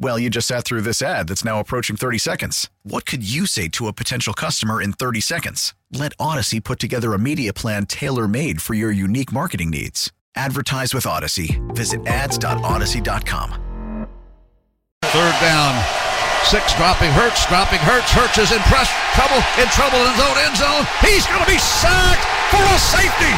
Well, you just sat through this ad that's now approaching 30 seconds. What could you say to a potential customer in 30 seconds? Let Audacy put together a media plan tailor made for your unique marketing needs. Advertise with Audacy. Visit ads.audacy.com. Third down. Six dropping Hurts, dropping Hurts. Hurts is in press, trouble, in trouble in his own end zone. He's going to be sacked for a safety.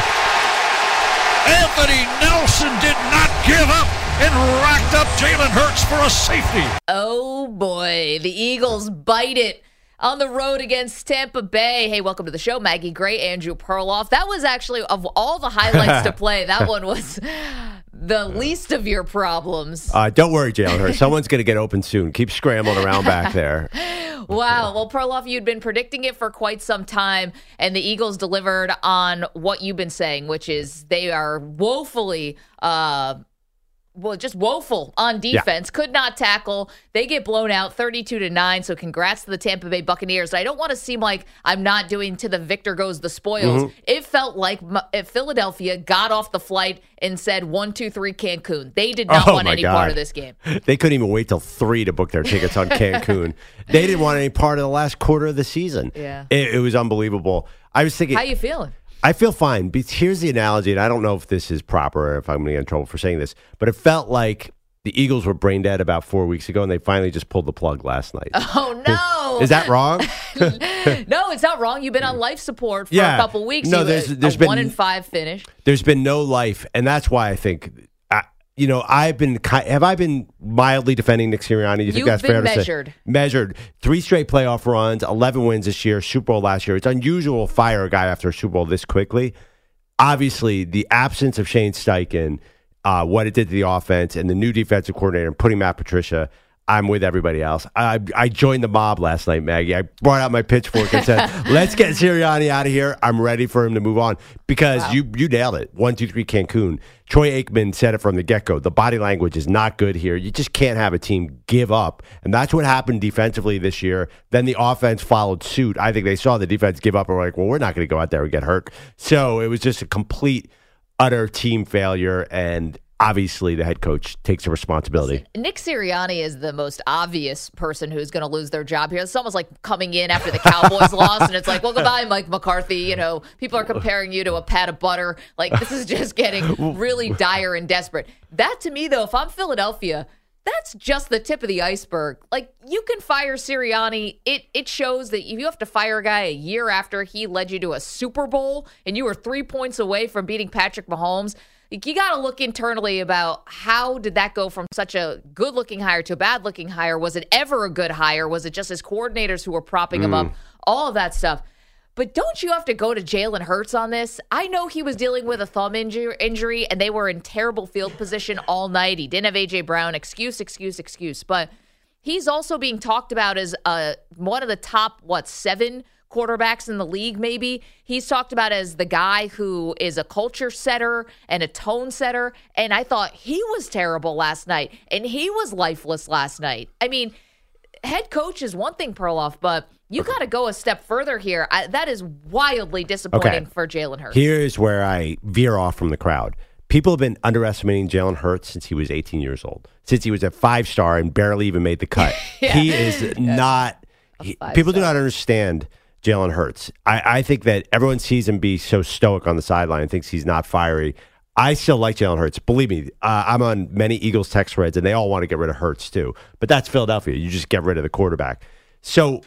Anthony Nelson did not give up and racked up Jalen Hurts for a safety. Oh boy, the Eagles bite it on the road against Tampa Bay. Hey, welcome to the show, Maggie Gray, Andrew Perloff. That was actually of all the highlights to play. That one was the least of your problems. Uh, don't worry, Jalen Hurts. Someone's going to get open soon. Keep scrambling around back there. Wow. Well, Perloff, you'd been predicting it for quite some time, and the Eagles delivered on what you've been saying, which is they are woefully. Uh, well, just woeful on defense. Yeah. Could not tackle. They get blown out 32 to 9. So congrats to the Tampa Bay Buccaneers. I don't want to seem like I'm not doing to the victor goes the spoils. Mm-hmm. It felt like if Philadelphia got off the flight and said one, two, three, Cancun. They did not oh want any God. part of this game. They couldn't even wait till three to book their tickets on Cancun. they didn't want any part of the last quarter of the season. Yeah. It, it was unbelievable. I was thinking How you feeling? I feel fine. But here's the analogy, and I don't know if this is proper or if I'm going to get in trouble for saying this, but it felt like the Eagles were brain dead about four weeks ago, and they finally just pulled the plug last night. Oh no! is that wrong? no, it's not wrong. You've been on life support for yeah. a couple weeks. No, uh, there's, there's been one in five finish. There's been no life, and that's why I think you know, I've been have I been mildly defending Nick Sirianni? You think You've that's fair measured. to say? Measured. Three straight playoff runs, eleven wins this year, Super Bowl last year. It's unusual to fire a guy after a Super Bowl this quickly. Obviously, the absence of Shane Steichen, uh, what it did to the offense, and the new defensive coordinator and putting Matt Patricia I'm with everybody else. I, I joined the mob last night, Maggie. I brought out my pitchfork and said, "Let's get Sirianni out of here." I'm ready for him to move on because wow. you you nailed it. One, two, three, Cancun. Troy Aikman said it from the get go. The body language is not good here. You just can't have a team give up, and that's what happened defensively this year. Then the offense followed suit. I think they saw the defense give up and were like, "Well, we're not going to go out there and get hurt." So it was just a complete, utter team failure, and obviously the head coach takes the responsibility. Nick Sirianni is the most obvious person who's going to lose their job here. It's almost like coming in after the Cowboys lost, and it's like, well, goodbye, Mike McCarthy. You know, people are comparing you to a pat of butter. Like this is just getting really dire and desperate. That to me, though, if I'm Philadelphia. That's just the tip of the iceberg. Like you can fire Sirianni. It it shows that if you have to fire a guy a year after he led you to a Super Bowl and you were three points away from beating Patrick Mahomes, you got to look internally about how did that go from such a good looking hire to a bad looking hire? Was it ever a good hire? Was it just his coordinators who were propping mm. him up? Mm. All of that stuff. But don't you have to go to Jalen Hurts on this? I know he was dealing with a thumb injury, injury and they were in terrible field position all night. He didn't have AJ Brown. Excuse, excuse, excuse. But he's also being talked about as uh, one of the top, what, seven quarterbacks in the league, maybe. He's talked about as the guy who is a culture setter and a tone setter. And I thought he was terrible last night and he was lifeless last night. I mean, head coach is one thing, Perloff, but you got to go a step further here. I, that is wildly disappointing okay. for Jalen Hurts. Here's where I veer off from the crowd. People have been underestimating Jalen Hurts since he was 18 years old, since he was a five star and barely even made the cut. yeah. He is not. He, people do not understand Jalen Hurts. I, I think that everyone sees him be so stoic on the sideline and thinks he's not fiery. I still like Jalen Hurts. Believe me, uh, I'm on many Eagles text threads, and they all want to get rid of Hurts too. But that's Philadelphia. You just get rid of the quarterback. So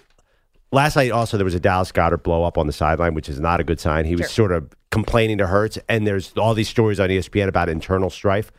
last night, also there was a Dallas Goedert blow up on the sideline, which is not a good sign. He was sure. sort of complaining to Hurts, and there's all these stories on ESPN about internal strife.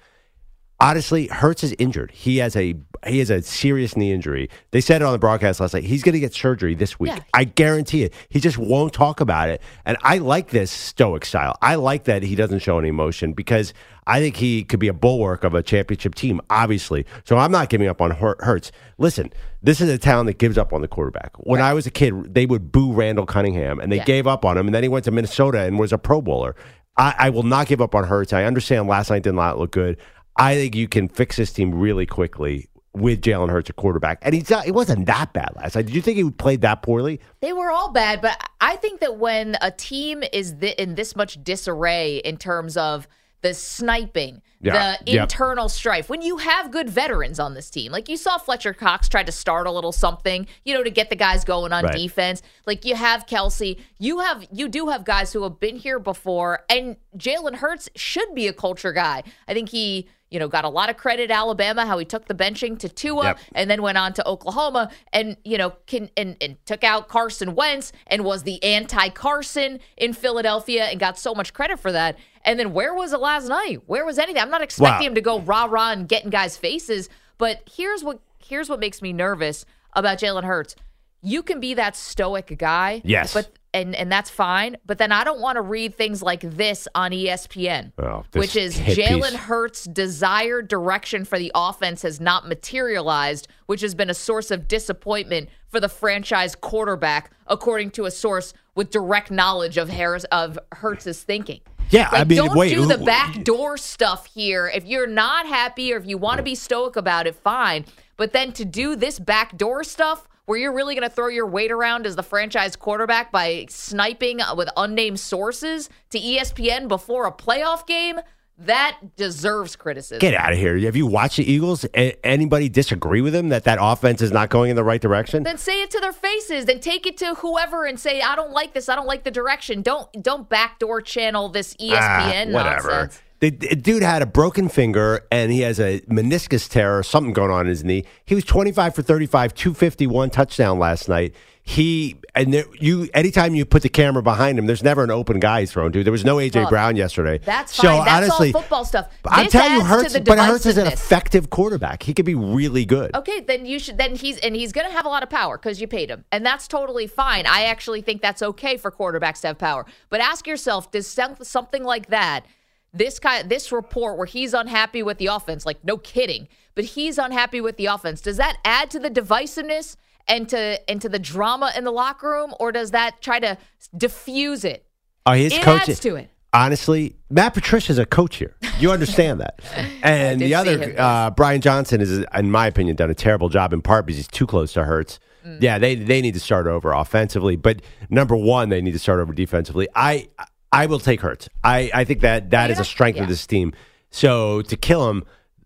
Honestly, Hurts is injured. He has a he has a serious knee injury. They said it on the broadcast last night. He's going to get surgery this week. Yeah. I guarantee it. He just won't talk about it. And I like this stoic style. I like that he doesn't show any emotion because I think he could be a bulwark of a championship team, obviously. So I'm not giving up on Hurts. Listen, this is a town that gives up on the quarterback. When I was a kid, they would boo Randall Cunningham and they Yeah. gave up on him. And then he went to Minnesota and was a Pro Bowler. I, I will not give up on Hurts. I understand last night did not look good. I think you can fix this team really quickly with Jalen Hurts at quarterback. And he's not, it wasn't that bad last night. Did you think he played that poorly? They were all bad, but I think that when a team is thi- in this much disarray in terms of the sniping, Yeah. the Yep. internal strife, when you have good veterans on this team, like you saw Fletcher Cox try to start a little something, you know, to get the guys going on Right. defense. Like you have Kelsey, you have you do have guys who have been here before, and Jalen Hurts should be a culture guy. I think he. You know, got a lot of credit Alabama how he took the benching to Tua Yep. and then went on to Oklahoma and you know can and, and took out Carson Wentz and was the anti Carson in Philadelphia and got so much credit for that. And then where was it last night? Where was anything? I'm not expecting Wow. him to go rah rah and get in guys' faces, but here's what here's what makes me nervous about Jalen Hurts. You can be that stoic guy, Yes. but and and that's fine. But then I don't want to read things like this on ESPN, Oh, this which is Jalen. Hurts' desired direction for the offense has not materialized, which has been a source of disappointment for the franchise quarterback, according to a source with direct knowledge of Harris of Hurts' thinking. Yeah, I mean, don't wait, do the backdoor stuff here. If you're not happy or if you want to be stoic about it, fine. But then to do this backdoor stuff where you're really going to throw your weight around as the franchise quarterback by sniping uh, with unnamed sources to ESPN before a playoff game, that deserves criticism. Get out of here. Have you watched the Eagles? A- anybody disagree with them that that offense is not going in the right direction? then say it to their faces. Then take it to whoever and say, "I don't like this. I don't like the direction." Don't don't backdoor channel this ESPN Ah, whatever. nonsense. The, the dude had a broken finger and he has a meniscus tear or something going on in his knee. He was 25 for 35, 251 touchdown last night. He and there, you anytime you put the camera behind him, there's never an open guy he's thrown to. There was no AJ Well, Brown yesterday. That's So fine. That's honestly, all football stuff. I'm telling you, Hurts, but Hurts is an effective quarterback. He could be really good. Okay, then you should. Then he's and he's going to have a lot of power because you paid him, and that's totally fine. I actually think that's okay for quarterbacks to have power. But ask yourself: Does something like that, this kind, this report where he's unhappy with the offense, like no kidding, but he's unhappy with the offense, does that add to the divisiveness and to and to the drama in the locker room, or does that try to diffuse it? Oh, his It coach adds to it. Honestly, Matt Patricia's a coach here. You understand that. And the other, uh, Brian Johnson is, in my opinion, done a terrible job in part because he's too close to Hurts. Mm. Yeah, they they need to start over offensively, but number one, they need to start over defensively. I I will take Hurts. I, I think that that you're is a strength yeah. of this team. So to kill him,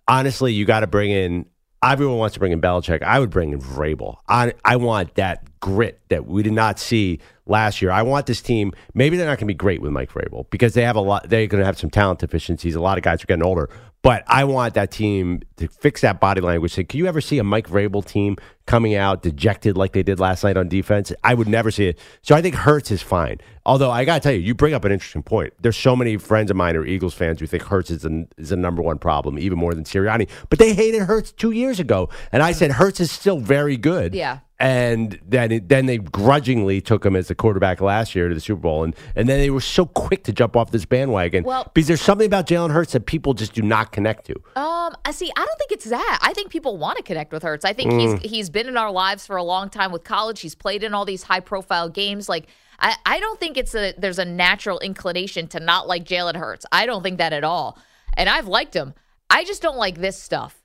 honestly, you got to bring in. Everyone wants to bring in Belichick. I would bring in Vrabel. I I want that grit that we did not see last year. I want this team. Maybe they're not going to be great with Mike Vrabel because they have a lot. They're going to have some talent deficiencies. A lot of guys are getting older. But I want that team to fix that body language. Say, can you ever see a Mike Vrabel team coming out dejected like they did last night on defense? I would never see it. So I think Hurts is fine. Although I got to tell you, you bring up an interesting point. There's so many friends of mine who are Eagles fans who think Hurts is the, is the number one problem, even more than Sirianni. But they hated Hurts two years ago, and I said Hurts is still very good. Yeah. And then it, then they grudgingly took him as the quarterback last year to the Super Bowl, and and then they were so quick to jump off this bandwagon Well- because there's something about Jalen Hurts that people just do not connect to. Um, I see. I don't think it's that. I think people want to connect with Hurts. I think he's he's been in our lives for a long time with college. He's played in all these high profile games. Like I, I don't think it's a there's a natural inclination to not like Jalen Hurts. I don't think that at all. And I've liked him. I just don't like this stuff.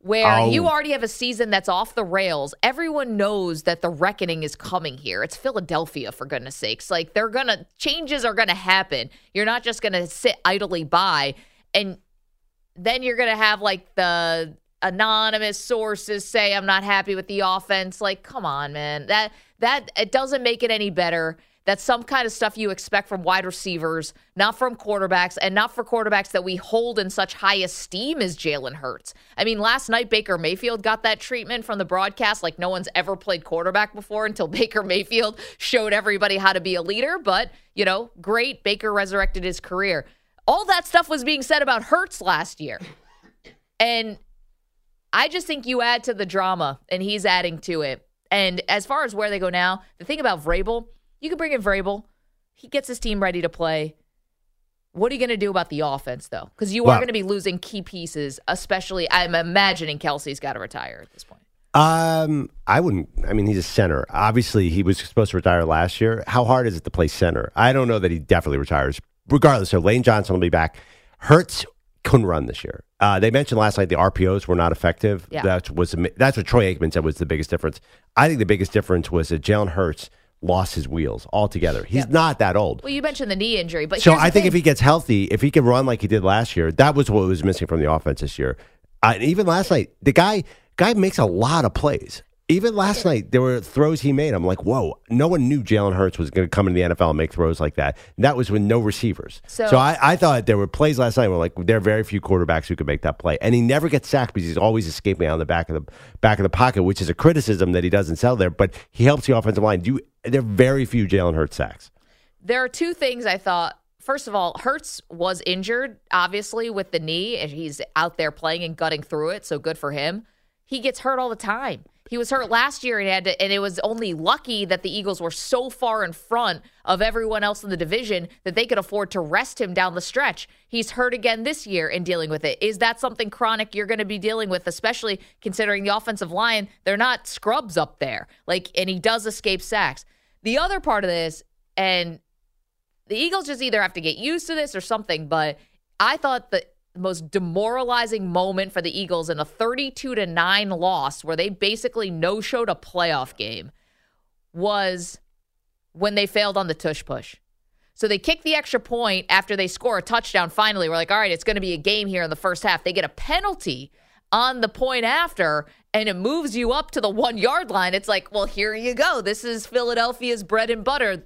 Where Oh. you already have a season that's off the rails. Everyone knows that the reckoning is coming here. It's Philadelphia, for goodness sakes. Like they're gonna changes are gonna happen. You're not just gonna sit idly by and then you're to have like the anonymous sources say I'm not happy with the offense. Like, come on, man. That that it doesn't make it any better. That's some kind of stuff you expect from wide receivers, not from quarterbacks, and not for quarterbacks that we hold in such high esteem as Jalen Hurts. I mean, last night Baker Mayfield got that treatment from the broadcast like no one's ever played quarterback before until Baker Mayfield showed everybody how to be a leader. But, you know, great. Baker resurrected his career. All that stuff was being said about Hurts last year. And I just think you add to the drama, and he's adding to it. And as far as where they go now, the thing about Vrabel, you can bring in Vrabel. He gets his team ready to play. What are you going to do about the offense, though? Because you Well- are going to be losing key pieces, especially, I'm imagining Kelsey's got to retire at this point. Um, I wouldn't. I mean, he's a center. Obviously, he was supposed to retire last year. How hard is it to play center? I don't know that he definitely retires. Regardless, so Lane Johnson will be back. Hurts couldn't run this year. Uh, they mentioned last night the RPOs were not effective. Yeah. That was that's what Troy Aikman said was the biggest difference. I think the biggest difference was that Jalen Hurts lost his wheels altogether. He's not that old. Well, you mentioned the knee injury, but So I think thing. if he gets healthy, if he can run like he did last year, that was what was missing from the offense this year. Uh, even last night, the guy guy makes a lot of plays. Even last night, there were throws he made. I'm like, whoa! No one knew Jalen Hurts was going to come into the NFL and make throws like that. And that was with no receivers. So- I, I thought there were plays last night where like there are very few quarterbacks who could make that play, and he never gets sacked because he's always escaping out of the back of the back of the pocket, which is a criticism that he doesn't sell there. But he helps the offensive line. Do there are very few Jalen Hurts sacks. There are two things I thought. First of all, Hurts was injured, obviously, with the knee, and he's out there playing and gutting through it. So good for him. He gets hurt all the time. He was hurt last year, and, had to, and it was only lucky that the Eagles were so far in front of everyone else in the division that they could afford to rest him down the stretch. He's hurt again this year and dealing with it. Is that something chronic you're going to be dealing with, especially considering the offensive line? They're not scrubs up there. Like, and he does escape sacks. The other part of this, and the Eagles just either have to get used to this or something. But I thought the most demoralizing moment for the Eagles in a 32 to 9 loss where they basically no showed a playoff game was when they failed on the tush push. So they kick the extra point after they score a touchdown finally. We're like, all right, it's going to be a game here in the first half. They get a penalty on the point after and it moves you up to the 1 yard line. It's like, well, here you go. This is Philadelphia's bread and butter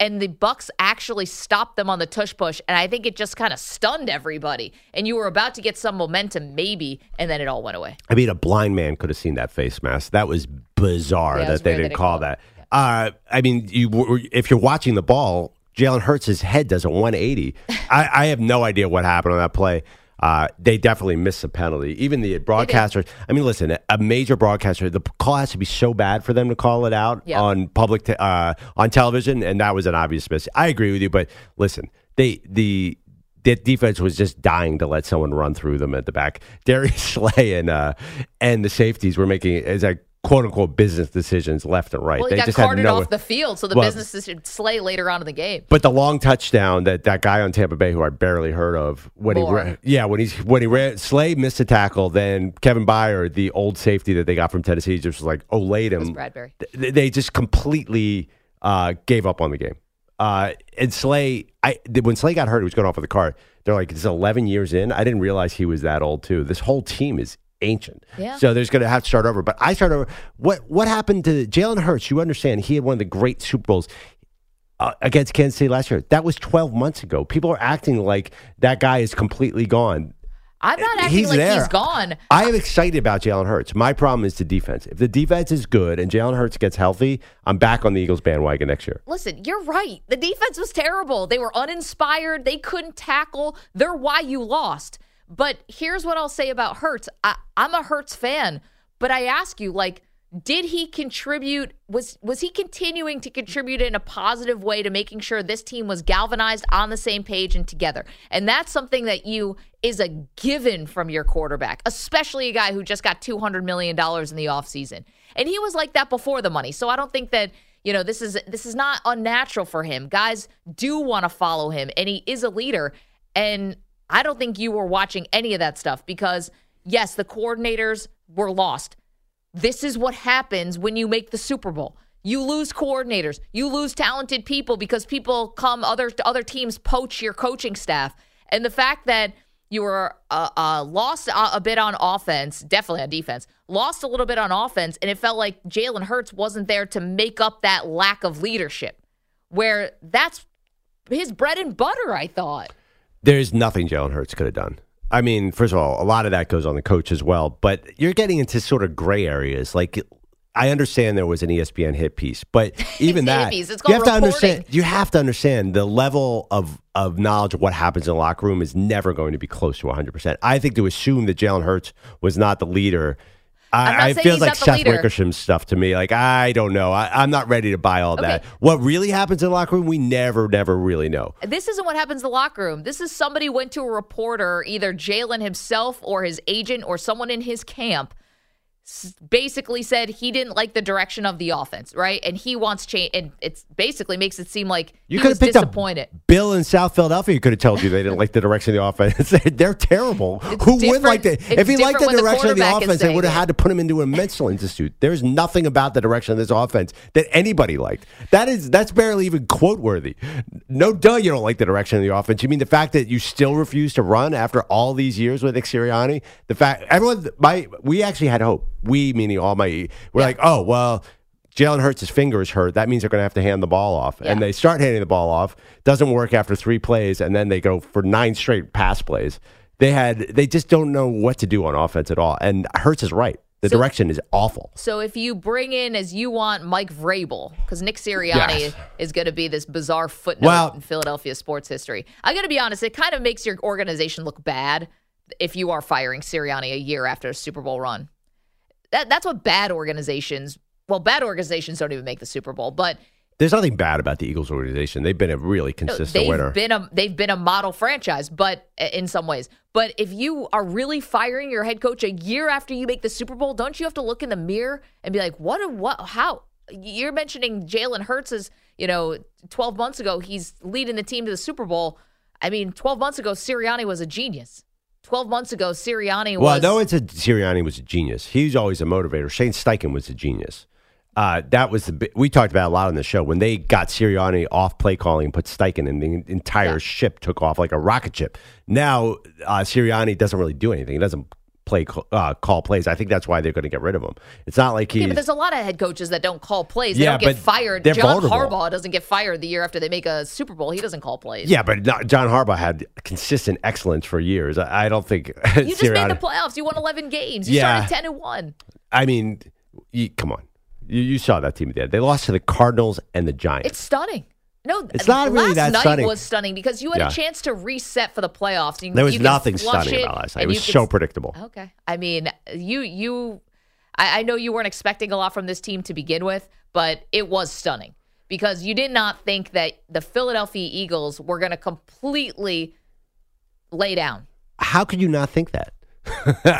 and the Bucks actually stopped them on the tush push, and I think it just kind of stunned everybody. And you were about to get some momentum, maybe, and then it all went away. I mean, a blind man could have seen that face mask. That was bizarre Yeah, that was they didn't call that. Uh, I mean, you if you're watching the ball, Jalen Hurts' head does a 180. I, I have no idea what happened on that play. Uh, they definitely missed a penalty. Even the broadcasters. I mean, listen, a major broadcaster. The call has to be so bad for them to call it out Yeah. on public te- uh, on television, and that was an obvious miss. I agree with you, but listen, they the the defense was just dying to let someone run through them at the back. Darius Slay and uh, and the safeties were making as a quote unquote business decisions left and right. Well, he they got just had carted no. off the field, so the Well- businesses should slay later on in the game. but the long touchdown that that guy on Tampa Bay, who I barely heard of, when he Moore. ran, yeah, when he's when he ran, Slay missed a tackle. Then Kevin Byard, the old safety that they got from Tennessee, just was like, oh, laid him. Bradbury. Th- They just completely uh, gave up on the game. Uh, and Slay, I when Slay got hurt, he was going off with the cart. They're like, it's 11 years in. I didn't realize he was that old too. This whole team is ancient. Yeah. So there's going to have to start over. But I start over. What what happened to Jalen Hurts? You understand? He had one of the great Super Bowls uh, against Kansas City last year. That was 12 months ago. People are acting like that guy is completely gone. I'm not acting He's like there. he's gone. I am excited about Jalen Hurts. My problem is the defense. If the defense is good and Jalen Hurts gets healthy, I'm back on the Eagles bandwagon next year. Listen, you're right. The defense was terrible. They were uninspired. They couldn't tackle. They're why you lost. But here's what I'll say about Hurts. I, I'm a Hurts fan, but I ask you, like, did he contribute? Was was he continuing to contribute in a positive way to making sure this team was galvanized on the same page and together? And that's something that you is a given from your quarterback, especially a guy who just got $200 million in the offseason. And he was like that before the money. So I don't think that you know this is this is not unnatural for him guys do want to follow him and he is a leader and i don't think you were watching any of that stuff because yes the coordinators were lost. This is what happens when you make the super bowl. You lose coordinators. You lose talented people because people come other other teams poach your coaching staff. And the fact that you were uh, uh, lost a, a bit on offense, definitely on defense, lost a little bit on offense, and it felt like Jalen Hurts wasn't there to make up that lack of leadership, where that's his bread and butter, I thought. There's nothing Jalen Hurts could have done. I mean, first of all, a lot of that goes on the coach as well, but you're getting into sort of gray areas. Like I understand there was an ESPN hit piece, but even It's that you have called to understand. You have to understand the level of of knowledge of what happens in the locker room is never going to be close to 100. percent I think to assume that Jalen Hurts was not the leader. I, I feels like Seth leader. Wickersham stuff to me. Like I don't know. I, I'm not ready to buy all that. What really happens in the locker room, we never, never really know. This isn't what happens in the locker room. This is somebody went to a reporter, either Jalen himself or his agent or someone in his camp, basically said he didn't like the direction of the offense, right? And he wants change. And it's basically makes it seem like You he could was have picked up disappointed. Bill in South Philadelphia could have told you they didn't like the direction of the offense. They're terrible. It's Who would like that? If he liked the when the direction of the offense, they would have had to put him into a mental institute. There's nothing about the direction of this offense that anybody liked. That is that's barely even quote worthy. No duh, you don't like the direction of the offense. You mean the fact that you still refuse to run after all these years with Nick Sirianni? The fact everyone my we actually had hope. We meaning all my we're like, oh well. Jalen Hurts' finger is hurt. That means they're going to have to hand the ball off. And they start handing the ball off. Doesn't work after three plays, and then they go for nine straight pass plays. They had they just don't know what to do on offense at all. And Hurts is right. The So- direction is awful. So if you bring in as you want Mike Vrabel, because Nick Sirianni Yes. is going to be this bizarre footnote Well- in Philadelphia sports history. I got to be honest, it kind of makes your organization look bad if you are firing Sirianni a year after a Super Bowl run. That that's what bad organizations. Well, bad organizations don't even make the Super Bowl, but There's nothing bad about the Eagles organization. They've been a really consistent they've winner. been a they've been a model franchise, but uh, in some ways. But if you are really firing your head coach a year after you make the Super Bowl, don't you have to look in the mirror and be like, what? a- What? How? You're mentioning Jalen Hurts as you know, 12 months ago he's leading the team to the Super Bowl. I mean, 12 months ago Sirianni was a genius. 12 months ago Sirianni well, was no one said Sirianni was a genius. He's always a motivator. Shane Steichen was a genius. Uh, that was the we talked about a lot on the show when they got Sirianni off play calling and put Steichen in the entire Yeah. ship took off like a rocket ship. Now uh, Sirianni doesn't really do anything. He doesn't play uh, call plays. I think that's why they're going to get rid of him. It's not like he. Yeah, but there's a lot of head coaches that don't call plays. They Yeah, don't get fired. John vulnerable. Harbaugh doesn't get fired the year after they make a Super Bowl. He doesn't call plays. yeah, but not, John Harbaugh had consistent excellence for years. I, I don't think You just made the playoffs. You won 11 games. You Yeah. started 10 and 1. I mean, you, come on, you, you saw that team did. They lost to the Cardinals and the Giants. It's stunning. No, It's not really last that night stunning. was stunning because you had Yeah. a chance to reset for the playoffs. You, There was you nothing stunning it, about last night. It was so could- predictable. Okay. I mean, you you I, I know you weren't expecting a lot from this team to begin with, but it was stunning because you did not think that the Philadelphia Eagles were going to completely lay down. How could you not think that?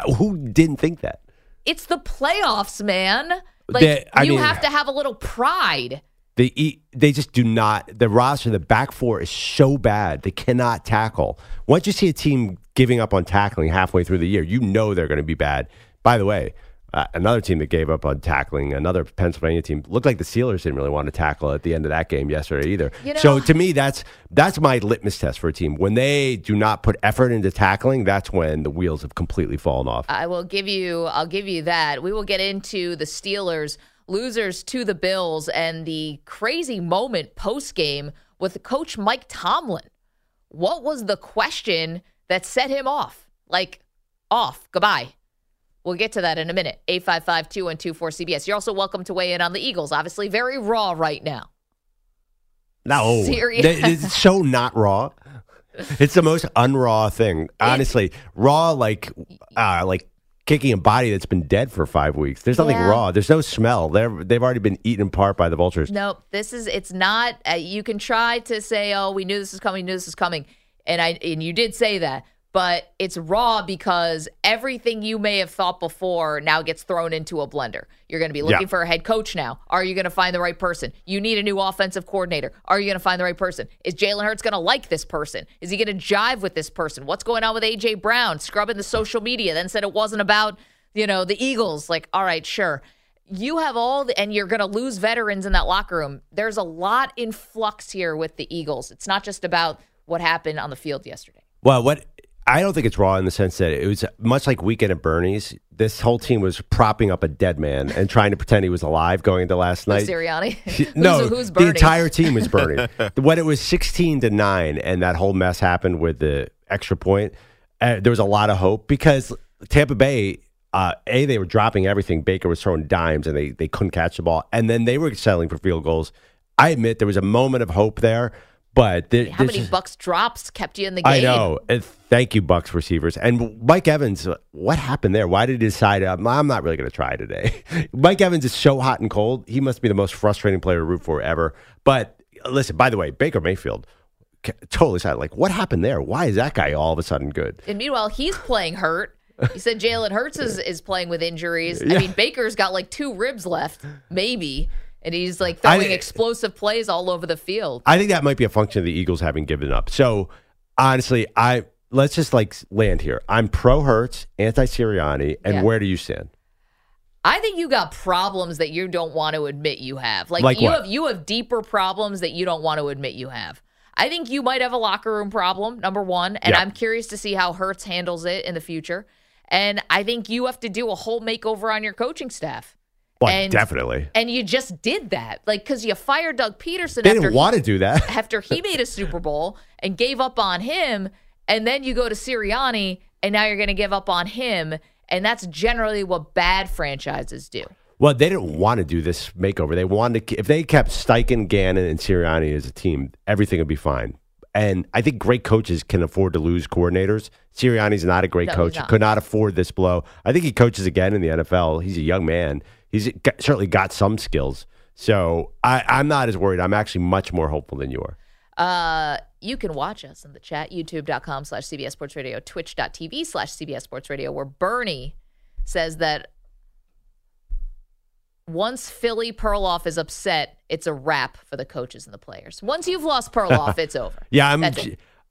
Who didn't think that? It's the playoffs, man. Like They- you mean- have to have a little pride. They they just do not. The roster, the back four is so bad. They cannot tackle. Once you see a team giving up on tackling halfway through the year, you know they're going to be bad. By the way, uh, another team that gave up on tackling, another Pennsylvania team, looked like the Steelers didn't really want to tackle at the end of that game yesterday either. You know- so to me, that's that's my litmus test for a team. When they do not put effort into tackling, that's when the wheels have completely fallen off. I will give you I'll give you that. We will get into the Steelers losers to the Bills and the crazy moment post game with coach Mike Tomlin. What was the question that set him off? Like off. Goodbye. We'll get to that in a minute. 855-2124-CBS. You're also welcome to weigh in on the Eagles. Obviously very raw right now. No, Serious? It's so not raw. It's the most unraw thing, honestly. raw, like, uh, like kicking a body that's been dead for five weeks. There's nothing Yeah. raw. There's no smell. They're they've already been eaten apart by the vultures. Nope. This is it's not. Uh, you can try to say, "Oh, we knew this was coming. We knew this was coming," and I and you did say that, but it's raw because everything you may have thought before now gets thrown into a blender. You're going to be looking Yeah. for a head coach now. Are you going to find the right person? You need a new offensive coordinator. Are you going to find the right person? Is Jalen Hurts going to like this person? Is he going to jive with this person? What's going on with AJ Brown? Scrubbing the social media, then said it wasn't about you know the Eagles. Like, all right, sure you have all the, and you're going to lose veterans in that locker room. There's a lot in flux here with the Eagles. It's not just about what happened on the field yesterday. Well, what I don't think it's raw in the sense that it was much like Weekend at Bernie's. This whole team was propping up a dead man and trying to pretend he was alive going into last night. Sirianni. no, who's, who's the entire team was burning. when it was sixteen to nine, and that whole mess happened with the extra point, uh, there was a lot of hope because Tampa Bay uh, a they were dropping everything. Baker was throwing dimes, and they they couldn't catch the ball, and then they were settling for field goals. I admit there was a moment of hope there, but there, How many is- Bucks drops kept you in the game? I know. And thank you, Bucks receivers. And Mike Evans, what happened there? Why did he decide, um, I'm not really going to try today? Mike Evans is so hot and cold. He must be the most frustrating player to root for ever. But listen, by the way, Baker Mayfield, totally side. Like, what happened there? Why is that guy all of a sudden good? And meanwhile, he's playing hurt. You said Jalen Hurts is, is playing with injuries. I mean, Baker's got like two ribs left, maybe. And he's like throwing explosive plays all over the field. I think that might be a function of the Eagles having given up. So honestly, I let's just like land here. I'm pro Hurts, anti Sirianni, and Yeah. where do you stand? I think you got problems that you don't want to admit you have. Like, Like you what? have you have deeper problems that you don't want to admit you have. I think you might have a locker room problem, number one, and Yeah. I'm curious to see how Hurts handles it in the future. And I think you have to do a whole makeover on your coaching staff. Well, And- definitely. And you just did that. Like, because you fired Doug Pederson They after didn't he- want to do that. after he made a Super Bowl and gave up on him, and then you go to Sirianni, and now you're going to give up on him, and that's generally what bad franchises do. Well, they didn't want to do this makeover. They wanted to, if they kept Steichen, Gannon, and Sirianni as a team, everything would be fine. And I think great coaches can afford to lose coordinators. Sirianni's not a great No, coach. not. Could not afford this blow. I think he coaches again in the NFL. He's a young man. He's got, certainly got some skills. So I, I'm not as worried. I'm actually much more hopeful than you are. Uh, you can watch us in the chat, youtube.com slash CBS Sports Radio, twitch.tv slash CBS Sports Radio, where Bernie says that once Philly Perloff is upset, it's a wrap for the coaches and the players. Once you've lost Perloff, it's over. Yeah, I'm.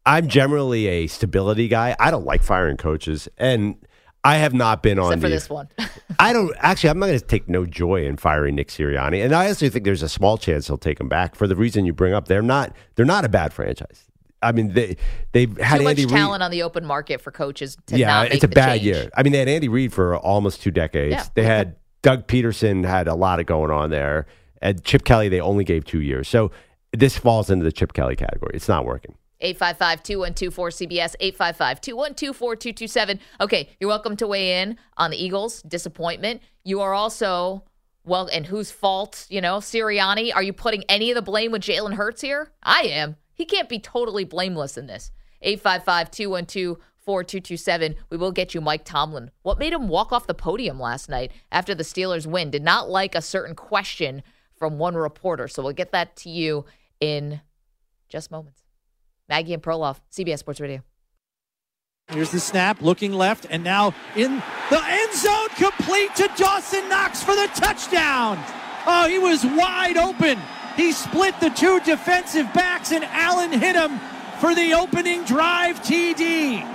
I'm generally a stability guy. I don't like firing coaches, and I have not been on Except for the, this one. I don't actually. I'm not going to take no joy in firing Nick Sirianni, and I actually think there's a small chance he'll take him back for the reason you bring up. They're not. They're not a bad franchise. I mean, they they've had Too much Andy Reid. talent on the open market for coaches to yeah, not make it's a the bad change. year. I mean, they had Andy Reid for almost two decades. Yeah. They had Doug Pederson had a lot of going on there, and Chip Kelly they only gave two years. So this falls into the Chip Kelly category. It's not working. 855-2124-CBS, 855-212-4227. Okay, you're welcome to weigh in on the Eagles' disappointment. You are also, well, and whose fault, you know, Sirianni, are you putting any of the blame with Jalen Hurts here? I am. He can't be totally blameless in this. 855-212-4227. We will get you Mike Tomlin. What made him walk off the podium last night after the Steelers win? Did not like a certain question from one reporter. So we'll get that to you in just moments. Maggie and Perloff, CBS Sports Radio. Here's the snap, looking left, and now in the end zone, complete to Dawson Knox for the touchdown. Oh, he was wide open. He split the two defensive backs, and Allen hit him for the opening drive TD.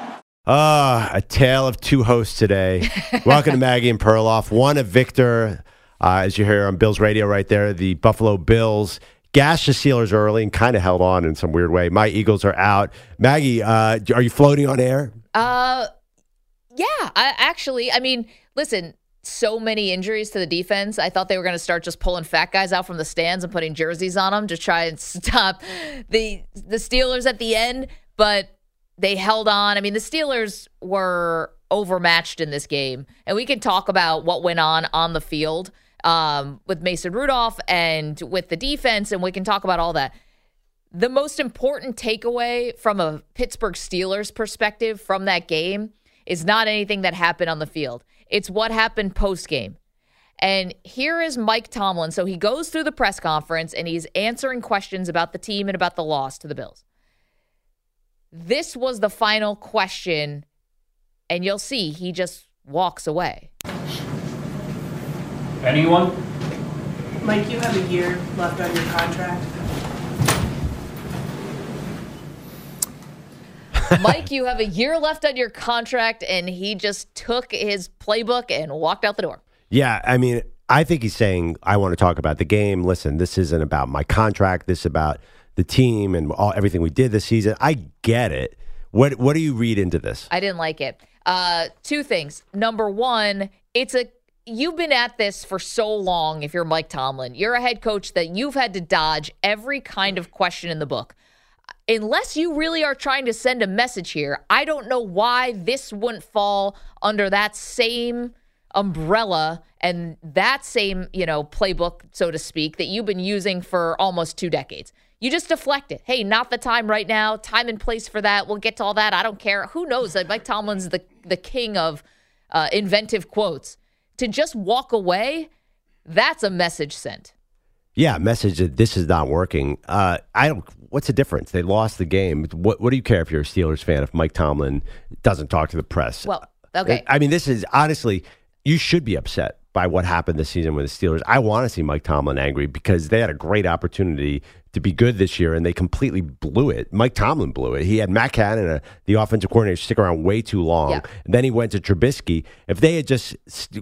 Ah, a tale of two hosts today. Welcome to Maggie and Perloff. One of Victor, uh, as you hear on Bills Radio right there, the Buffalo Bills gashed the Steelers early and kind of held on in some weird way. My Eagles are out. Maggie, uh, are you floating on air? Uh, yeah, I actually, I mean, listen, so many injuries to the defense. I thought they were going to start just pulling fat guys out from the stands and putting jerseys on them to try and stop the the Steelers at the end, but they held on. I mean, the Steelers were overmatched in this game, and we can talk about what went on on the field um, with Mason Rudolph and with the defense, and we can talk about all that. The most important takeaway from a Pittsburgh Steelers perspective from that game is not anything that happened on the field. It's what happened post game. And here is Mike Tomlin. So he goes through the press conference and he's answering questions about the team and about the loss to the Bills. This was the final question, and you'll see he just walks away. Anyone? Mike, you have a year left on your contract. Mike, you have a year left on your contract, and he just took his playbook and walked out the door. Yeah, I mean, I think he's saying, I want to talk about the game. Listen, this isn't about my contract. This is about the team and all, everything we did this season. I get it. What What do you read into this? I didn't like it. Uh, two things. Number one, it's a you've been at this for so long. If you're Mike Tomlin, you're a head coach that you've had to dodge every kind of question in the book. Unless you really are trying to send a message here, I don't know why this wouldn't fall under that same umbrella and that same, you know, playbook, so to speak, that you've been using for almost two decades. You just deflect it. Hey, not the time right now. Time and place for that. We'll get to all that. I don't care. Who knows? Mike Tomlin's the the king of uh, inventive quotes. To just walk away, that's a message sent. Yeah, message that this is not working. Uh, I don't. What's the difference? They lost the game. What What do you care if you're a Steelers fan if Mike Tomlin doesn't talk to the press? Well, okay. I mean, this is honestly, you should be upset by what happened this season with the Steelers. I want to see Mike Tomlin angry because they had a great opportunity to be good this year and they completely blew it. Mike Tomlin blew it. He had Matt uh, the offensive coordinator, stick around way too long. Yeah. Then he went to Trubisky. If they had just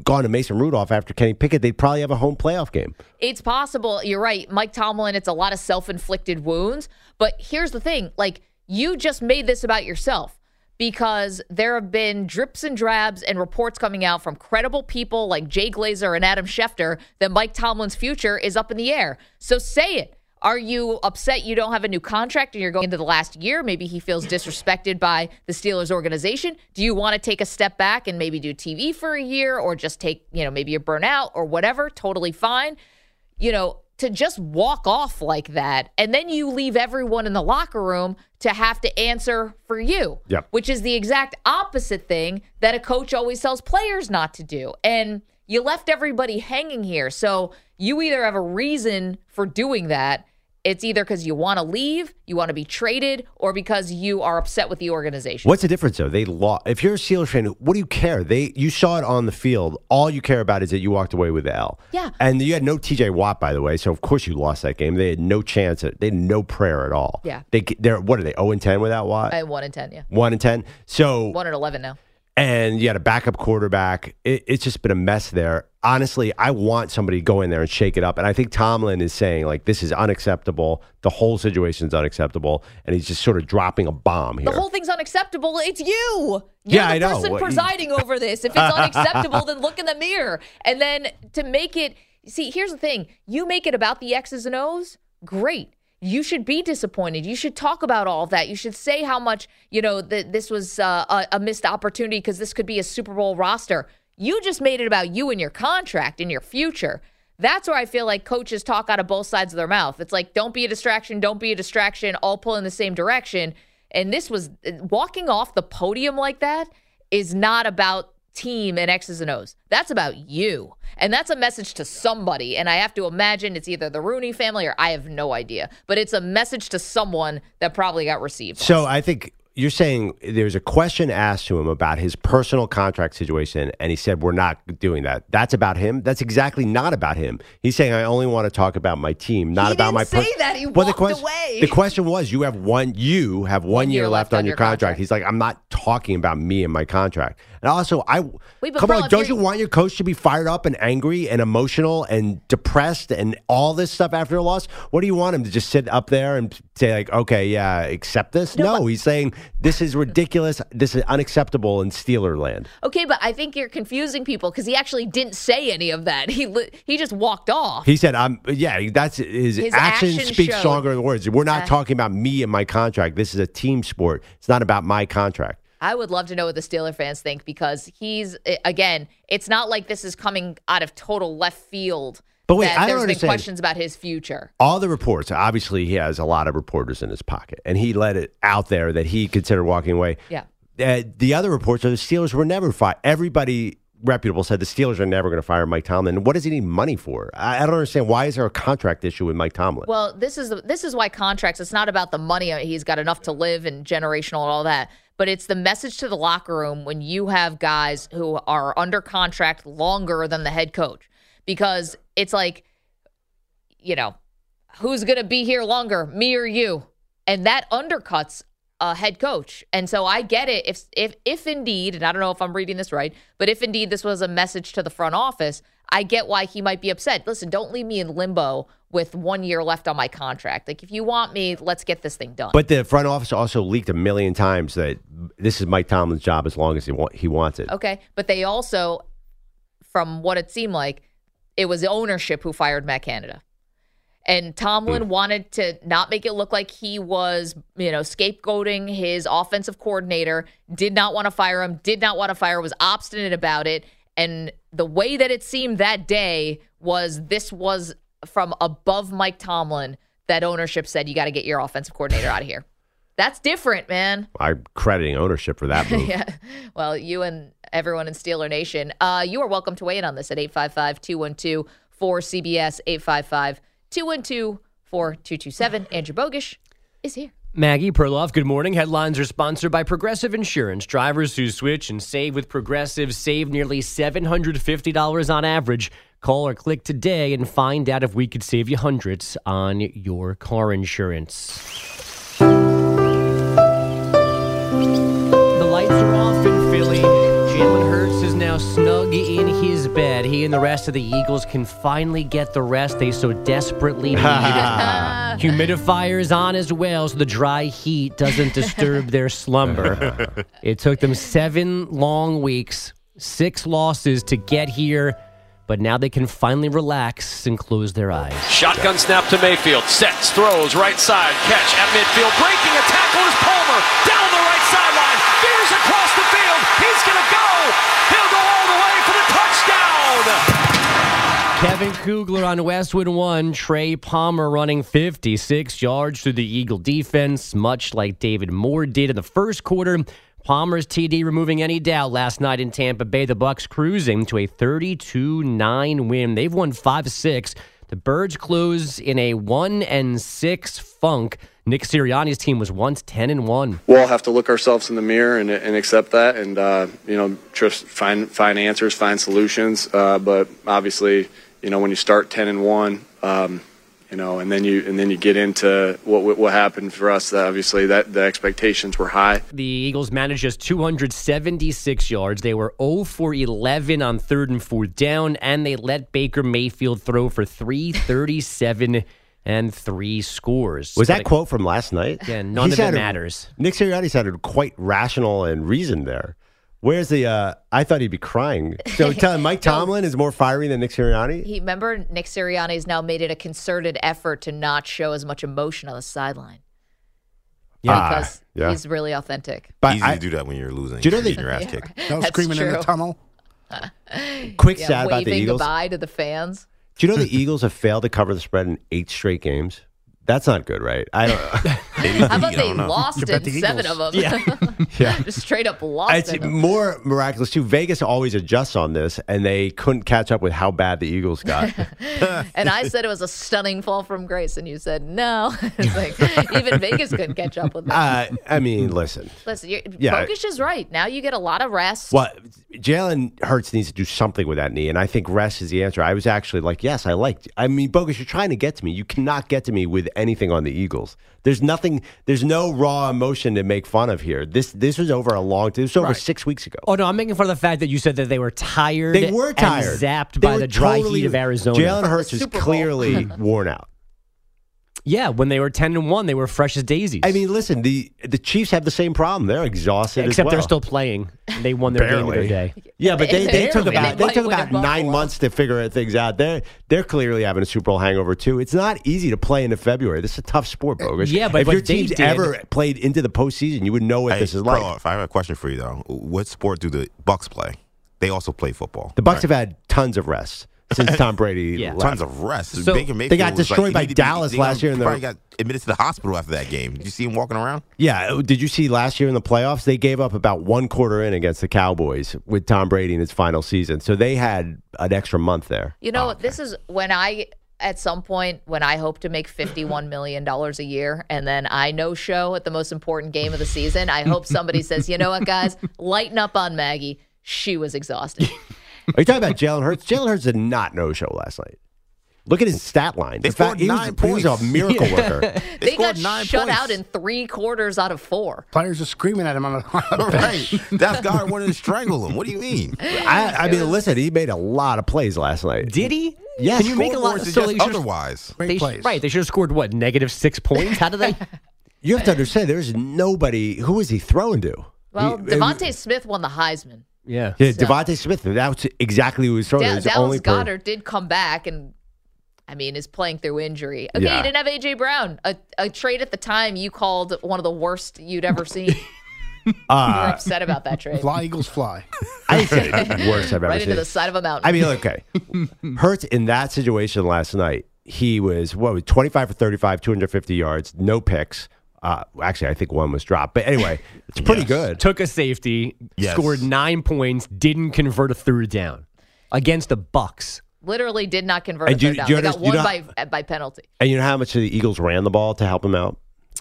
gone to Mason Rudolph after Kenny Pickett, they'd probably have a home playoff game. It's possible. You're right. Mike Tomlin, it's a lot of self inflicted wounds. But here's the thing like, you just made this about yourself because there have been drips and drabs and reports coming out from credible people like Jay Glazer and Adam Schefter that Mike Tomlin's future is up in the air. So say it. Are you upset you don't have a new contract and you're going into the last year? Maybe he feels disrespected by the Steelers organization. Do you want to take a step back and maybe do TV for a year or just take, you know, maybe you're burnout or whatever? Totally fine. You know, to just walk off like that and then you leave everyone in the locker room to have to answer for you Yep. which is the exact opposite thing that a coach always tells players not to do and you left everybody hanging here so you either have a reason for doing that it's either because you want to leave you want to be traded or because you are upset with the organization What's the difference though? They lost. If you're a Steelers fan, what do you care? They you saw it on the field. All you care about is that you walked away with the L. Yeah. And you had no T.J. Watt, by the way. So of course you lost that game. They had no chance. At, they had no prayer at all. Yeah. They they're what are they? Zero and ten without Watt. i 1 in 10 yeah One and ten. So 1 in 11 now and you had a backup quarterback. It, it's just been a mess there. Honestly, I want somebody to go in there and shake it up. And I think Tomlin is saying like this is unacceptable. The whole situation is unacceptable, and he's just sort of dropping a bomb here. The whole thing's unacceptable. It's you. You're Yeah, the I know. person presiding over this. If it's unacceptable, then look in the mirror. And then to make it see, here's the thing. You make it about the X's and O's, great. You should be disappointed. You should talk about all of that. You should say how much, you know, that this was uh, a, a missed opportunity because this could be a Super Bowl roster. You just made it about you and your contract and your future. That's where I feel like coaches talk out of both sides of their mouth. It's like, don't be a distraction, don't be a distraction, all pull in the same direction. And this was walking off the podium like that is not about team and X's and O's. That's about you. And that's a message to somebody. And I have to imagine it's either the Rooney family or I have no idea. But it's a message to someone that probably got received. So I think you're saying there's a question asked to him about his personal contract situation, and he said, We're not doing that. That's about him. That's exactly not about him. He's saying, I only want to talk about my team, not He about didn't my say that. He Well, the walked quest- away. The question was, you have one you have one, year, left, on your contract. He's like, I'm not talking about me and my contract. And also, I Wait, come on, don't you're- want your coach to be fired up and angry and emotional and depressed and all this stuff after a loss? What do you want him to just sit up there and say like, okay, yeah, accept this? No, he's saying this is ridiculous. This is unacceptable in Steeler land. Okay, but I think you're confusing people because he actually didn't say any of that. He li- he just walked off. He said, "I'm yeah." That's his, His actions action speak stronger than words. We're not Uh, talking about me and my contract. This is a team sport. It's not about my contract. I would love to know what the Steeler fans think because he's again, it's not like this is coming out of total left field. But wait, that I don't there's been understand. questions about his future. All the reports, obviously, he has a lot of reporters in his pocket, and he let it out there that he considered walking away. Yeah. Uh, the other reports are the Steelers were never fired. Everybody reputable said the Steelers are never going to fire Mike Tomlin. What does he need money for? I, I don't understand. Why is there a contract issue with Mike Tomlin? Well, this is this is why contracts. It's not about the money. Uh, he's got enough to live and generational and all that. But it's the message to the locker room when you have guys who are under contract longer than the head coach, because it's like, you know, who's going to be here longer, me or you, and that undercuts a head coach. And so I get it if if if indeed, and I don't know if I'm reading this right, but if indeed this was a message to the front office, I get why he might be upset. Listen, don't leave me in limbo with one year left on my contract. Like if you want me, let's get this thing done. But the front office also leaked a million times that this is Mike Tomlin's job as long as he, wa- he wants it. Okay. But they also, from what it seemed like, it was ownership who fired Matt Canada. And Tomlin wanted to not make it look like he was, you know, scapegoating his offensive coordinator, did not want to fire him, did not want to fire, was obstinate about it. And the way that it seemed that day was this was from above Mike Tomlin that ownership said you got to get your offensive coordinator out of here. That's different, man. I'm crediting ownership for that move. yeah. Well, you and everyone in Steeler Nation, uh, you are welcome to weigh in on this at 855 212 4CBS, 855 212 4227. Andrew Bogish is here. Maggie Perloff, good morning. Headlines are sponsored by Progressive Insurance. Drivers who switch and save with Progressive save nearly $750 on average. Call or click today and find out if we could save you hundreds on your car insurance. The lights are off in Philly. Jalen Hurts is now snug in his bed. He and the rest of the Eagles can finally get the rest they so desperately need. Humidifier is on as well, so the dry heat doesn't disturb their slumber. It took them seven long weeks, six losses to get here, but now they can finally relax and close their eyes. Shotgun snap to Mayfield. Sets, throws, right side. Catch at midfield. Breaking a tackle is Palmer. Down the right sideline. Veers across the field. He's going to go. He'll go Kevin Kugler on Westwood 1, Trey Palmer running 56 yards through the Eagle defense, much like David Moore did in the first quarter. Palmer's TD removing any doubt last night in Tampa Bay. The Bucs cruising to a 32-9 win. They've won 5-6. The Birds close in a 1 and 6 funk. Nick Sirianni's team was once 10 and 1. We'll all have to look ourselves in the mirror and, and accept that, and uh, you know, just find find answers, find solutions. Uh, but obviously, you know, when you start 10 and 1, um, you know, and then you and then you get into what what, what happened for us. Obviously, that the expectations were high. The Eagles managed just 276 yards. They were 0 for 11 on third and fourth down, and they let Baker Mayfield throw for 337 and three scores. Was But that it- quote from last night? Yeah, none He of it sounded- matters. Nick Sirianni sounded quite rational and reasoned there. Where's the? uh I thought he'd be crying. So tell him Mike Tomlin is more fiery than Nick Sirianni. He remember Nick Sirianni has now made it a concerted effort to not show as much emotion on the sideline. Yeah. because Ah, yeah. he's really authentic. But Easy I- to do that when you're losing. Do you know Getting the- your ass Yeah, kicked? right. No That's screaming in the true. tunnel. Quick Yeah, stat about the Eagles. goodbye to the fans. Do you know the Eagles have failed to cover the spread in eight straight games? That's not good, right? I don't. How about they lost in seven of them? Yeah. just straight up lost. It's in them. more miraculous too. Vegas always adjusts on this, and they couldn't catch up with how bad the Eagles got. and I said it was a stunning fall from grace, and you said no. it's like even Vegas couldn't catch up with that. uh, I mean, listen. Listen, you're, yeah. Bogish is right. Now you get a lot of rest. Well, Jalen Hurts needs to do something with that knee, and I think rest is the answer. I was actually like, yes, I liked. I mean, Bogus, you're trying to get to me. You cannot get to me with anything on the Eagles. There's nothing. There's no raw emotion to make fun of here. This this was over a long. Time. This was over Right. six weeks ago. Oh no, I'm making fun of the fact that you said that they were tired. They were and tired, zapped They by the dry totally- heat of Arizona. Jalen Hurts is clearly worn out. Yeah, when they were ten and one, they were fresh as daisies. I mean, listen, the the Chiefs have the same problem. They're exhausted, as except they're still playing. They won their game of Barely. their day. Yeah, but they, they took about They they took about nine months to figure things out. They're they're clearly having a Super Bowl hangover too. It's not easy to play into February. This is a tough sport, uh, bogus. Yeah, but if what your they team's did- ever played into the postseason, you would know what Hey, this is like. Perloff, I have a question for you though. What sport do the Bucs play? They also play football. The Bucs have had tons of rest since Tom Brady. Yeah. left. Tons of rest. So- Baker They got was like- destroyed he by needed Dallas they last year in the- probably got admitted to the hospital after that game. Did you see him walking around? Yeah, uh, did you see last year in the playoffs? They gave up about one quarter in against the Cowboys with Tom Brady in his final season, so they had an extra month there. You know, this is when I, at some point, when I hope to make $51 million a year and then I no show at the most important game of the season, I hope somebody says, you know what, guys, lighten up on Maggie. She was exhausted. Are you talking about Jalen Hurts? Jalen Hurts did not no show last night. Look at his stat line. They In fact, scored he was, nine he was a points. miracle worker. they got nine shut points. out in three quarters out of four. Players are screaming at him on the, on the bench. right. That guy wanted to strangle him. What do you mean? I, I mean, listen, he made a lot of plays last night. Did he? Yes. Can you make a lot? Scoreboard So suggests otherwise. Great They sh- right. They should have scored what negative six points. How did they? You have to understand, there's nobody. Who is he throwing to? Well, He- DeVonta Smith won the Heisman. Yeah. Yeah, So- DeVonta Smith. That was exactly who he was throwing. to. Da- It was the Dallas only per- Goddard did come back and, I mean, is playing through injury. Okay, Yeah. you didn't have A.J. Brown, a, a trade at the time you called one of the worst you'd ever seen. You're Uh, upset about that trade. Fly, Eagles, fly. I say it's worst I've ever right seen. into the side of a mountain. I mean, okay. Hurts in that situation last night. He was what 25 for 35, 250 yards, no picks. Uh, actually, I think one was dropped, but anyway, it's pretty good. Took a safety, Yes. scored nine points, didn't convert a third down against the Bucs. Literally did not convert And a do third down. do They got under- you one know- by by penalty. And you know how much the Eagles ran the ball to help him out?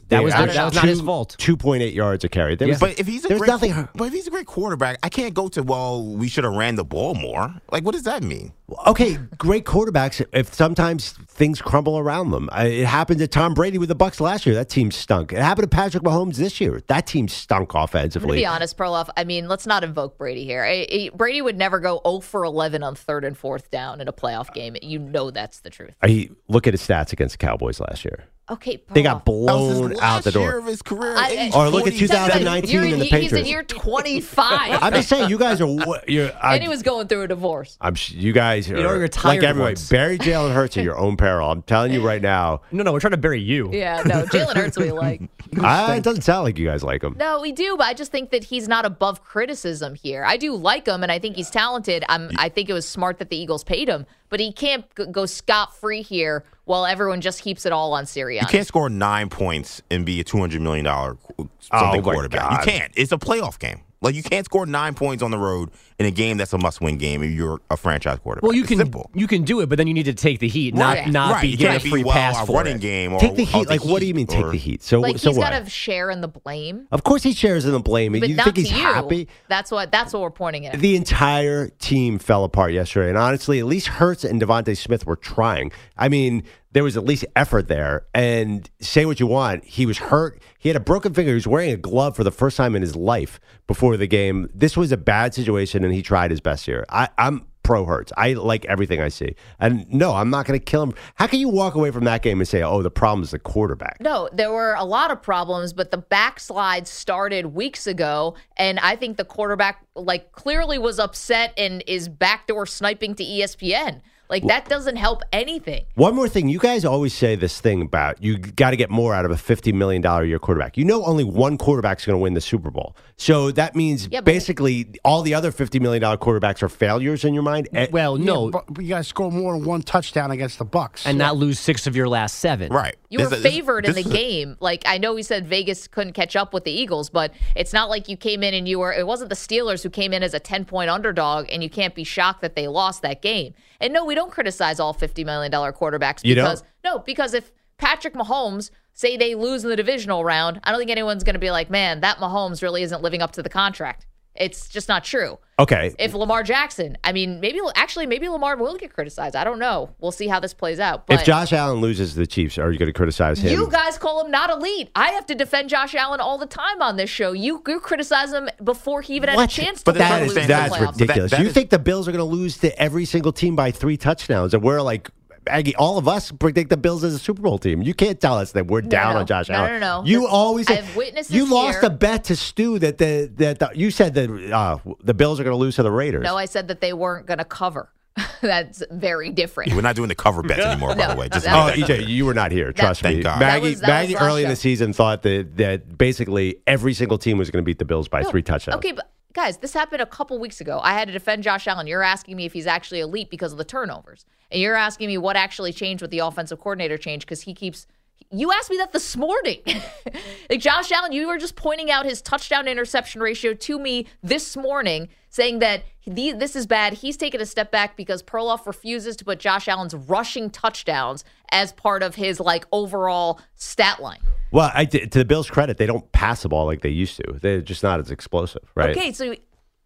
That They was their- that was not his fault. 2.8 yards a carry. There was- But if he's a great, nothing. but if he's a great quarterback, I can't go to well. We should have ran the ball more. Like, what does that mean? Okay, great quarterbacks. If sometimes things crumble around them, uh, it happened to Tom Brady with the Bucs last year. That team stunk. It happened to Patrick Mahomes this year. That team stunk I'm to offensively. be honest, Perloff. I mean, let's not invoke Brady here. I- I- Brady would never go 0 for 11 on third and fourth down in a playoff game. You know that's the truth. I look at his stats against the Cowboys last year. Okay, They got Perloff. That was his blown last out the year door. of his career. I- Or look at 2019 You're- in the he- He's in year 25. I'm just saying, you guys are. wa- You're, I, and he was going through a divorce. I'm. You guys are You know, you're like tired everybody. once. Bury Jalen Hurts at your own peril. I'm telling you right now. No, no, we're trying to bury you. Yeah, no, Jalen Hurts we like. I, it doesn't sound like you guys like him. No, we do, but I just think that he's not above criticism here. I do like him, and I think he's talented. I'm, I think it was smart that the Eagles paid him, but he can't go scot free here while everyone just keeps it all on Sirianni. You can't score nine points and be a two hundred million dollar Oh, something my quarterback. God. You can't. It's a playoff game. Like you can't score nine points on the road in a game that's a must win game if you're a franchise quarterback. Well, you It's can simple. you can do it, but then you need to take the heat, not Right. not Right. be You getting a can't be, free well, pass for running it. game or Take the or heat. Like, what do you mean? Take the heat. So, like so he's what? got to share in the blame, of course, he shares in the blame. but you not think he's you. happy? That's what that's what we're pointing at. The entire team fell apart yesterday, and honestly, at least Hurts and DeVonta Smith were trying. I mean, there was at least effort there. And say what you want, he was hurt. He had a broken finger. He was wearing a glove for the first time in his life before the game. This was a bad situation, and he tried his best here. I, I'm pro Hurts. I like everything I see, and no, I'm not going to kill him. How can you walk away from that game and say, "Oh, the problem is the quarterback"? No, there were a lot of problems, but the backslide started weeks ago, and I think the quarterback like clearly was upset and is backdoor sniping to ESPN. Like that doesn't help anything. One more thing. You guys always say this thing about you got to get more out of a $50 million year quarterback. You know, only one quarterback's going to win the Super Bowl. So that means Yeah, basically all the other $50 million quarterbacks are failures in your mind. Eh, Well, no, Yeah, but, but you got to score more than one touchdown against the Bucs. and not lose six of your last seven. Right. You were This is- this- favored in this the is a- game. Like I know we said Vegas couldn't catch up with the Eagles, but it's not like you came in and you were. It wasn't the Steelers who came in as a ten point underdog, and you can't be shocked that they lost that game. And no, we don't criticize all fifty million dollar quarterbacks You don't? because no, because if Patrick Mahomes say they lose in the divisional round, I don't think anyone's going to be like, man, that Mahomes really isn't living up to the contract. It's just not true. Okay. If Lamar Jackson, I mean, maybe actually maybe Lamar will get criticized. I don't know. We'll see how this plays out. But If Josh Allen loses the Chiefs, are you going to criticize him? you guys call him not elite. I have to defend Josh Allen all the time on this show. You, you criticize him before he even had a chance to But lose that that's is that's ridiculous. That- that you is- think the Bills are going to lose to every single team by three touchdowns, and we're like. Aggie, all of us predict the Bills as a Super Bowl team. You can't tell us that we're down no. on Josh No, Allen. no, no. no. You This- always say- I've witnessed You this lost year. a bet to Stu that the that the, you said that uh, the Bills are going to lose to the Raiders. No, I said that they weren't going to cover. That's very different. We're not doing the cover bets anymore, by No, the way. Just that Oh, EJ, you were not here. Trust Thank me. God. Maggie, That was- that Maggie was last early in the season thought that that basically every single team was going to beat the Bills by No, three touchdowns. Okay, but guys, this happened a couple weeks ago. I had to defend Josh Allen. You're asking me if he's actually elite because of the turnovers. And you're asking me what actually changed with the offensive coordinator change because he keeps. You asked me that this morning. like Josh Allen, you were just pointing out his touchdown interception ratio to me this morning, saying that the, this is bad. He's taken a step back because Perloff refuses to put Josh Allen's rushing touchdowns as part of his like overall stat line. Well, I, to the Bills' credit, they don't pass the ball like they used to. They're just not as explosive, right? Okay, so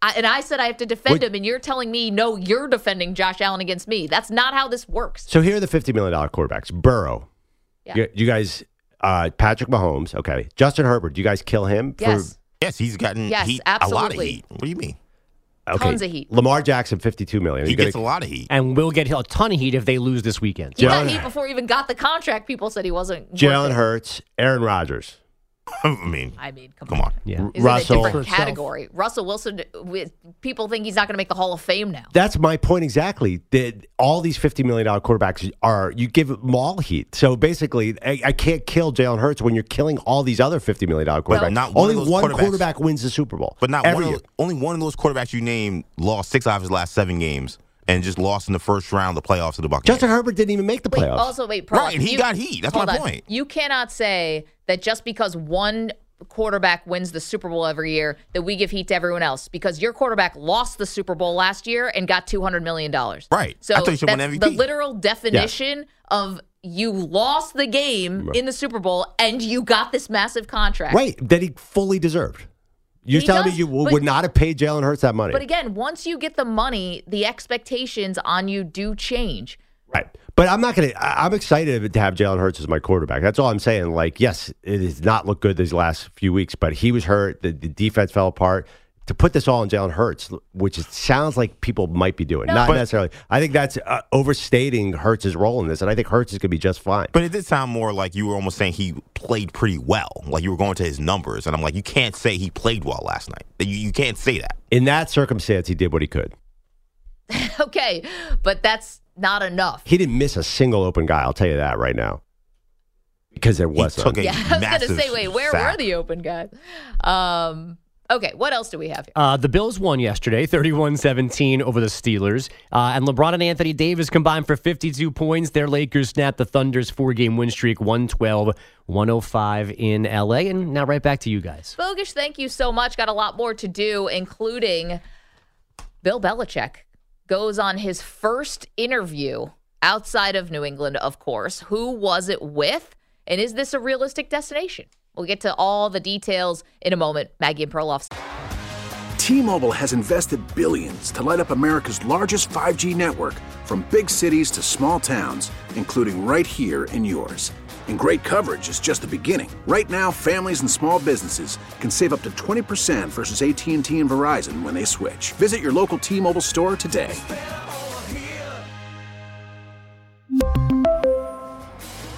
I, and I said I have to defend Wait. him, and you're telling me no, you're defending Josh Allen against me. That's not how this works. So here are the fifty million dollar quarterbacks: Burrow. Yeah. You, you guys, uh, Patrick Mahomes. Okay, Justin Herbert. Do you guys kill him? For, Yes, Yes, he's gotten Yes, heat, a lot of heat. What do you mean? Okay. Tons of heat. Lamar Jackson, fifty-two million. He You gonna- gets a lot of heat. And we'll get a ton of heat if they lose this weekend. he got Jalen- heat before he even got the contract. People said he wasn't. worth Jalen it. Hurts, Aaron Rodgers. I mean, I mean, come, come on. Yeah. He's Russell- in a different category. Russell Wilson, with, people think he's not going to make the Hall of Fame now. That's my point exactly. That all these fifty million dollar quarterbacks are you give them all heat. So basically, I, I can't kill Jalen Hurts when you're killing all these other fifty million dollar quarterbacks. not one Only of those one quarterback wins the Super Bowl, But not every one year. of, only one of those quarterbacks you named lost six out of his last seven games and just lost in the first round of the playoffs to the Buccaneers. Justin Herbert didn't even make the Wait, playoffs. also, wait, Perloff, Right, he got heat. That's my on. point. You cannot say that just because one quarterback wins the Super Bowl every year that we give heat to everyone else because your quarterback lost the Super Bowl last year and got two hundred million dollars. Right. So I you that's MVP. the literal definition of you lost the game in the Super Bowl and you got this massive contract. Right. that he fully deserved. You're does, me you w- but- would not have paid Jalen Hurts that money, But again, once you get the money, the expectations on you do change. right? But I'm not going to. I'm excited to have Jalen Hurts as my quarterback. That's all I'm saying. Like, yes, it has not looked good these last few weeks, but he was hurt. The, the defense fell apart. To put this all on Jalen Hurts, which it sounds like people might be doing, No. not But- necessarily. I think that's uh, overstating Hurts' role in this, and I think Hurts is going to be just fine. But it did sound more like you were almost saying he played pretty well. Like you were going to his numbers. And I'm like, you can't say he played well last night. You, you can't say that. In that circumstance, he did what he could. okay, but that's not enough. He didn't miss a single open guy. I'll tell you that right now, because there was took a Yeah, I was going to say, wait, where sack. were the open guys? Um, okay, what else do we have here? Uh, the Bills won yesterday, 31 17 over the Steelers. Uh, and LeBron and Anthony Davis combined for 52 points. Their Lakers snapped the Thunder's four game win streak 112 105 in LA. And now right back to you guys. Bogish, thank you so much. Got a lot more to do, including Bill Belichick goes on his first interview outside of New England, of course. Who was it with? And is this a realistic destination? We'll get to all the details in a moment. Maggie and Perloff. T-Mobile has invested billions to light up America's largest 5G network from big cities to small towns, including right here in yours. And great coverage is just the beginning. Right now, families and small businesses can save up to 20% versus AT&T and Verizon when they switch. Visit your local T-Mobile store today.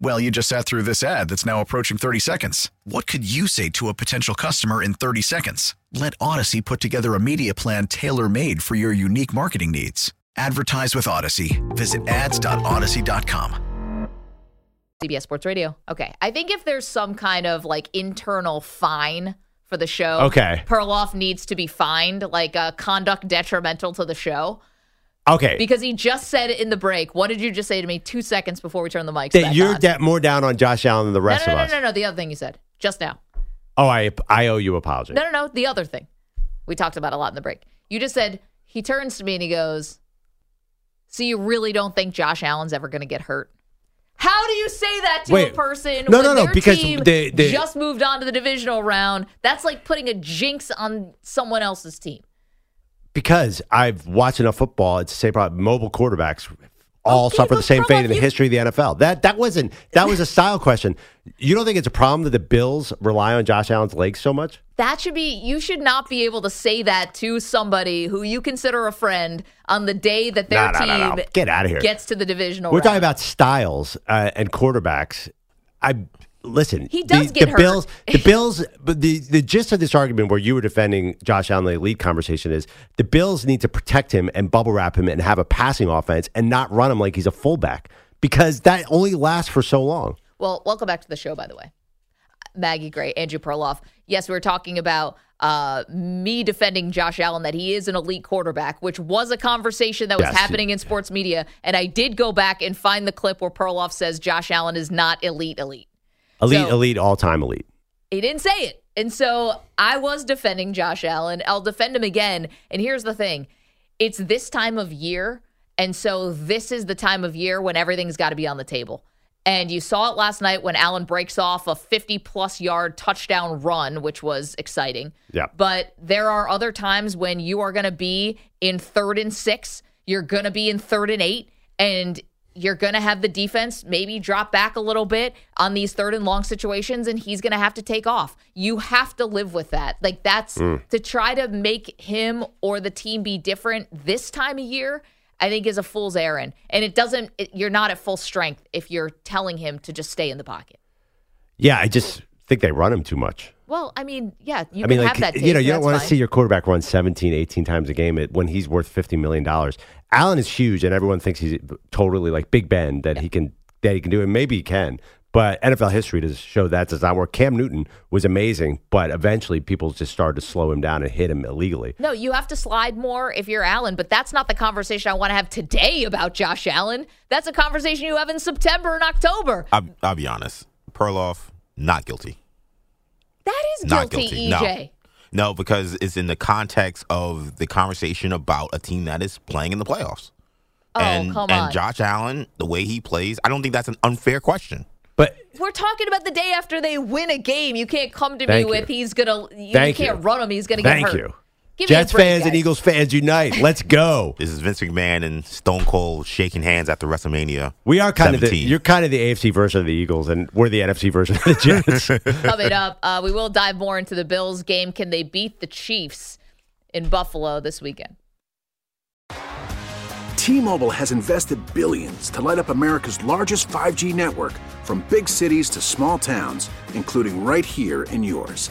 Well, you just sat through this ad that's now approaching 30 seconds. What could you say to a potential customer in 30 seconds? Let Audacy put together a media plan tailor made for your unique marketing needs. Advertise with Audacy. Visit ads.audacy.com. CBS Sports Radio. Okay. I think if there's some kind of like internal fine for the show, Okay. Perloff needs to be fined, like uh, conduct detrimental to the show. Okay, Because he just said it in the break. What did you just say to me two seconds before we turn the mics that you're da- more down on Josh Allen than the rest no, of no, us. no, no, no, The other thing you said just now. Oh, I I owe you an apology. No, no, no. The other thing we talked about a lot in the break. You just said he turns to me and he goes, "So you really don't think Josh Allen's ever going to get hurt?" How do you say that to a person No, no, no, because team the- the- just moved on to the divisional round? That's like putting a jinx on someone else's team. Because I've watched enough football. It's the same problem. Mobile quarterbacks all suffer the same fate in the history of the NFL. That that wasn't that was a style question. You don't think it's a problem that the Bills rely on Josh Allen's legs so much? That should be, you should not be able to say that to somebody who you consider a friend on the day that their No, no, no, team no. Get outta here. gets to the divisional We're round. talking about styles uh, and quarterbacks. I listen. He does the, get the hurt. Bills. The Bills. But the the gist of this argument, where you were defending Josh Allen, the lead conversation is the Bills need to protect him and bubble wrap him and have a passing offense and not run him like he's a fullback because that only lasts for so long. Well, welcome back to the show, by the way. Maggie Gray, Andrew Perloff. Yes, we were talking about uh, me defending Josh Allen that he is an elite quarterback, which was a conversation that was Yes. happening in sports media. And I did go back and find the clip where Perloff says Josh Allen is not elite, elite. Elite, So- elite, all time elite. He didn't say it. And so I was defending Josh Allen. I'll defend him again. And here's the thing it's this time of year. And so this is the time of year when everything's got to be on the table. And you saw it last night when Allen breaks off a 50 plus yard touchdown run, which was exciting. Yeah. But there are other times when you are going to be in third and six, you're going to be in third and eight, and you're going to have the defense maybe drop back a little bit on these third and long situations, and he's going to have to take off. You have to live with that. Like, that's Mm. to try to make him or the team be different this time of year. I think is a fool's errand, and it doesn't. It, you're not at full strength if you're telling him to just stay in the pocket. Yeah, I just think they run him too much. Well, I mean, yeah, you I mean, can like, have that. Take, you know, you don't want to see your quarterback run 17, 18 times a game when he's worth $50 million. Allen is huge, and everyone thinks he's totally like Big Ben, that he can that he can do it. Maybe he can. But NFL history does show that does not work. Cam Newton was amazing, but eventually people just started to slow him down and hit him illegally. No, you have to slide more if you're Allen, but that's not the conversation I want to have today about Josh Allen. That's a conversation you have in September and October. I'll, I'll be honest. Perloff, not guilty. That is Not guilty, guilty. EJ. No. No, because it's in the context of the conversation about a team that is playing in the playoffs. Oh, and come and on. Josh Allen, the way he plays, I don't think that's an unfair question. But We're talking about the day after they win a game. You can't come to me Thank you. with he's gonna. You Thank can't you. run him. He's gonna get Thank hurt. you. Give Jets break, fans and. Eagles fans unite. Let's go. This is Vince McMahon and Stone Cold shaking hands after WrestleMania. We are kind of the 17. you're kind of the AFC version of the Eagles, and we're the NFC version of the Jets. Coming up, uh, we will dive more into the Bills game. Can they beat the Chiefs in Buffalo this weekend? T-Mobile has invested billions to light up America's largest 5G network from big cities to small towns, including right here in yours.